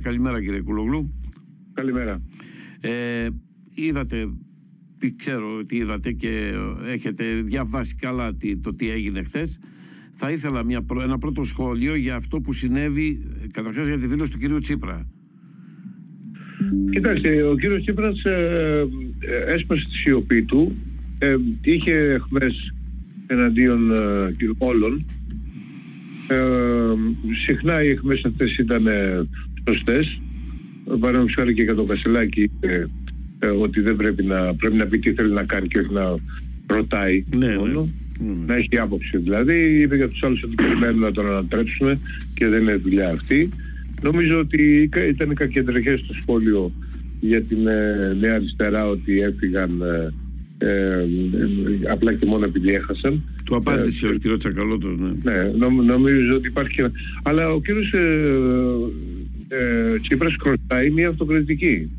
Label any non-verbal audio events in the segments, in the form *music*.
Καλημέρα κύριε Κουλογλού. Καλημέρα. Ε, είδατε, τι ξέρω ότι είδατε και έχετε διαβάσει καλά τι, το τι έγινε χθες. Θα ήθελα μια, ένα πρώτο σχόλιο για αυτό που συνέβη καταρχάς για τη δήλωση του κύριου Τσίπρα. Κοιτάξτε, ο κύριος Τσίπρας ε, ε, έσπασε τη σιωπή του. Ε, είχε εχμές εναντίον ε, όλων. Ε, συχνά οι εχμές αυτές ήταν σωστές παραδείγματος χάρη και για τον Κασελάκη ε, ε, ότι δεν πρέπει να, πρέπει να πει τι θέλει να κάνει και όχι να ρωτάει ναι, μόνο. Ναι. Να έχει άποψη δηλαδή. Είπε για τους άλλους ότι περιμένουν να τον ανατρέψουμε και δεν είναι δουλειά αυτή. Νομίζω ότι ήταν κακεντρικές στο σχόλιο για την ε, Νέα Αριστερά ότι έφυγαν ε, ε, απλά και μόνο επειδή έχασαν. Του απάντησε ο κ. Τσακαλώτος, ναι. Ναι, νομίζω ότι υπάρχει... Αλλά ο κύριος ε, Τσίπρας χρωστάει μια αυτοκριτική.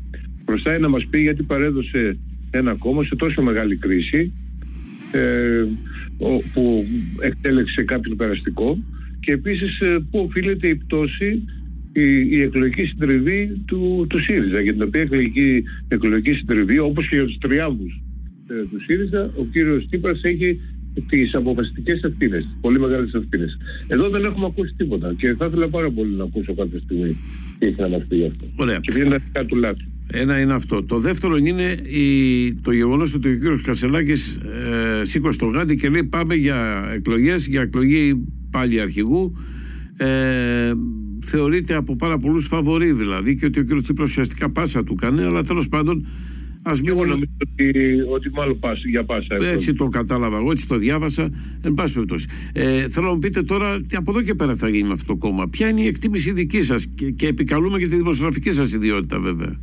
Χρωστάει να μας πει γιατί παρέδωσε ένα κόμμα σε τόσο μεγάλη κρίση ε, που εκτέλεξε κάποιον περαστικό και επίσης ε, που οφείλεται η πτώση η, η εκλογική συντριβή του, του ΣΥΡΙΖΑ για την οποία εκλογική, εκλογική συντριβή όπως και για τους τριάμβους ε, του ΣΥΡΙΖΑ ο κύριος Τσίπρας έχει τις αποφασιστικές ευθύνες, πολύ μεγάλες ευθύνες. Εδώ δεν έχουμε ακούσει τίποτα και θα ήθελα πάρα πολύ να ακούσω κάποια στιγμή τι έχει να μα πει γι' αυτό. Ωραία. Και ποια είναι τα του λάθη. Ένα είναι αυτό. Το δεύτερο είναι η, το γεγονός ότι ο κ. Κασελάκης ε, σήκωσε το γάντι και λέει πάμε για εκλογές, για εκλογή πάλι αρχηγού. Ε, θεωρείται από πάρα πολλούς φαβορή δηλαδή και ότι ο κ. Τσίπρας ουσιαστικά πάσα του κάνει, αλλά τέλος πάντων Ας μην... Εγώ νομίζω ότι, ότι μάλλον πάσα, για πάσα. Έτσι το κατάλαβα εγώ, έτσι το διάβασα. Εν πάση περιπτώσει. Ε, θέλω να μου πείτε τώρα τι από εδώ και πέρα θα γίνει με αυτό το κόμμα. Ποια είναι η εκτίμηση δική σας και, και επικαλούμε και τη δημοσιογραφική σας ιδιότητα βέβαια.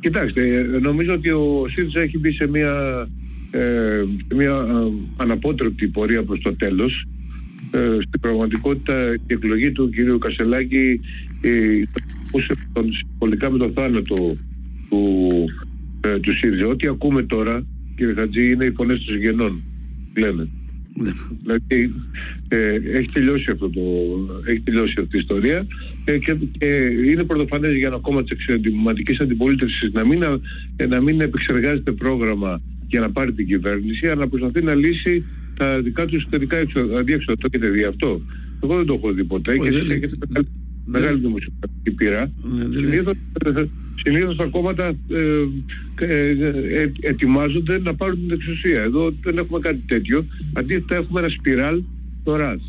Κοιτάξτε, νομίζω ότι ο ΣΥΡΙΖΑ έχει μπει σε μια, ε, μια ε, αναπότρεπτη πορεία προς το τέλος. Ε, στην πραγματικότητα η εκλογή του κυρίου Κασελάκη ε, τον συμβολικά με το θάνατο του ε, τους ΣΥΡΙΖΑ. Ό,τι ακούμε τώρα, κύριε Χατζή, είναι οι φωνές των συγγενών. Λένε. Ναι. δηλαδή ε, έχει, τελειώσει αυτό το, έχει τελειώσει αυτή η ιστορία ε, και, και είναι πρωτοφανές για ένα κόμμα της εξωτερική αντιπολίτευσης να μην, ε, να μην επεξεργάζεται πρόγραμμα για να πάρει την κυβέρνηση, αλλά να προσπαθεί να λύσει τα δικά τους εσωτερικά διέξοδα. Το έχετε δει αυτό; Εγώ δεν το έχω δει ποτέ. και εσεί έχετε μεγάλη δημοσιογραφική πείρα. Ναι, συνήθως τα κόμματα ε, ε, ε, ετοιμάζονται να πάρουν την εξουσία. Εδώ δεν έχουμε κάτι τέτοιο. Αντίθετα έχουμε ένα σπιράλ φθοράς.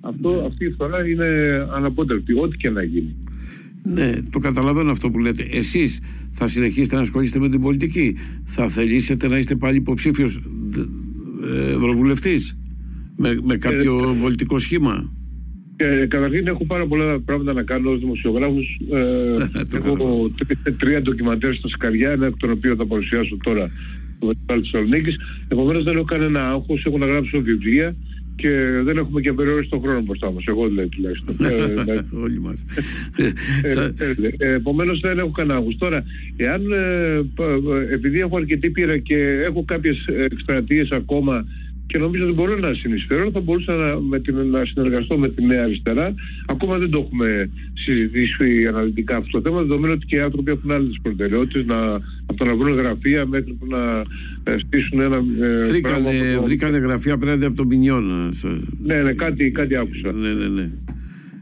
Αυτό, αυτή η φθορά είναι αναπότρεπτη, ό,τι και να γίνει. Ναι, το καταλαβαίνω αυτό που λέτε. Εσείς θα συνεχίσετε να ασχολείστε με την πολιτική; Θα θελήσετε να είστε πάλι υποψήφιος ευρωβουλευτής με, με κάποιο πολιτικό σχήμα; Ε, καταρχήν έχω πάρα πολλά πράγματα να κάνω ως δημοσιογράφος. Ε, *laughs* έχω τρία ντοκιμαντέρ στα σκαριά, ένα εκ των οποίων θα παρουσιάσω τώρα στο Βετάλ της Θεσσαλονίκης. Επομένως δεν έχω κανένα άγχος, έχω να γράψω βιβλία και δεν έχουμε και περιόριστο χρόνο μπροστά μας. Εγώ δηλαδή τουλάχιστον. Ε, *laughs* Όλοι μας. *laughs* Επομένως δεν έχω κανένα άγχος. Τώρα, εάν επειδή έχω αρκετή πείρα και έχω κάποιες εκστρατείες ακόμα και νομίζω ότι μπορώ να συνεισφέρω. Θα μπορούσα να, με την, να συνεργαστώ με τη Νέα Αριστερά. Ακόμα δεν το έχουμε συζητήσει αναλυτικά αυτό το θέμα, δεδομένου ότι και οι άνθρωποι έχουν άλλες προτεραιότητες, να, από το να βρουν γραφεία μέχρι που να ε, στήσουν ένα. Ε, βρήκανε, βρήκανε γραφεία απέναντι από τον Πινιόν. Ναι, ναι, κάτι, κάτι άκουσα. Ναι, ναι, ναι.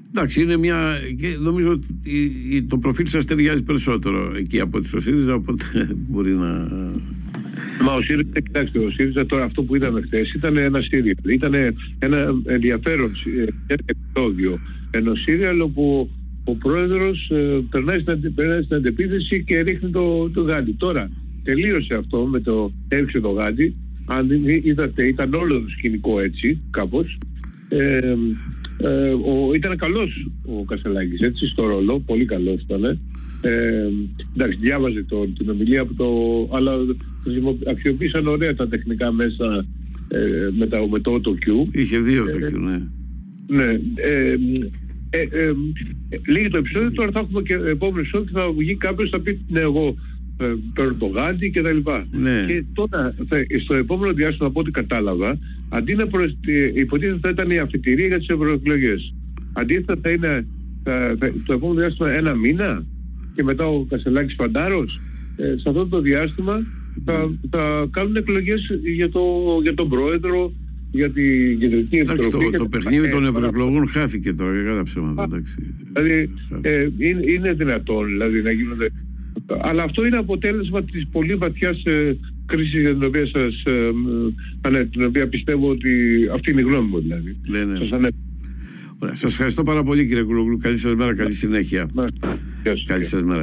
Εντάξει, είναι μια. Και νομίζω ότι το προφίλ σας ταιριάζει περισσότερο εκεί από τη ΣΥΡΙΖΑ, οπότε *laughs* μπορεί να Μα ο ΣΥΡΙΖΑ, κοιτάξτε, ο ΣΥΡΙΖΑ τώρα αυτό που είδαμε χθες ήταν ένα σύριαλ. Ήταν ένα ενδιαφέρον ε, επεισόδιο ενό σύριαλ όπου ο πρόεδρος ε, περνάει, στην, περνάει στην αντεπίθεση και ρίχνει το, το γάντι. Τώρα τελείωσε αυτό με το έριξε το γάντι. Αν είδατε, ήταν όλο το σκηνικό έτσι, κάπως. Ε, ε, ήταν καλός ο Κασελάκης έτσι στο ρόλο, πολύ καλός ήταν. Ε, εντάξει, διάβαζε το, την ομιλία από το. Αλλά αξιοποίησαν ωραία τα τεχνικά μέσα ε, με, τα, με το Q. Είχε δύο το Q, ναι. Ναι. Ε, ε, ε, λίγη το επεισόδιο, τώρα θα έχουμε και επόμενο επεισόδιο θα βγει κάποιος θα πει ναι, εγώ ε, παίρνω το γάντι και τα λοιπά. Ναι. Και τώρα, στο επόμενο διάστημα, από ό,τι κατάλαβα, αντί να προ... υποτίθεται θα ήταν η αφιτηρία για τις ευρωεκλογές. Αντίθετα θα είναι θα, θα, το επόμενο διάστημα ένα μήνα και μετά ο Κασελάκης Φαντάρος. Ε, σε αυτό το διάστημα θα, θα κάνουν εκλογές για, το, για τον πρόεδρο, για την κεντρική επιτροπή. Το, το παιχνίδι των ευρωεκλογών χάθηκε τώρα για κάθε ψέματα. Δηλαδή ε, είναι, είναι δυνατόν δηλαδή, να γίνονται. Αλλά αυτό είναι αποτέλεσμα της πολύ βαθιάς ε, κρίσης για την οποία σας ε, την οποία πιστεύω ότι αυτή είναι η γνώμη μου δηλαδή. Ναι, ναι. Σας Σας ευχαριστώ πάρα πολύ κύριε Κουλογλου. Καλή σας μέρα, καλή συνέχεια. Καλή σας μέρα.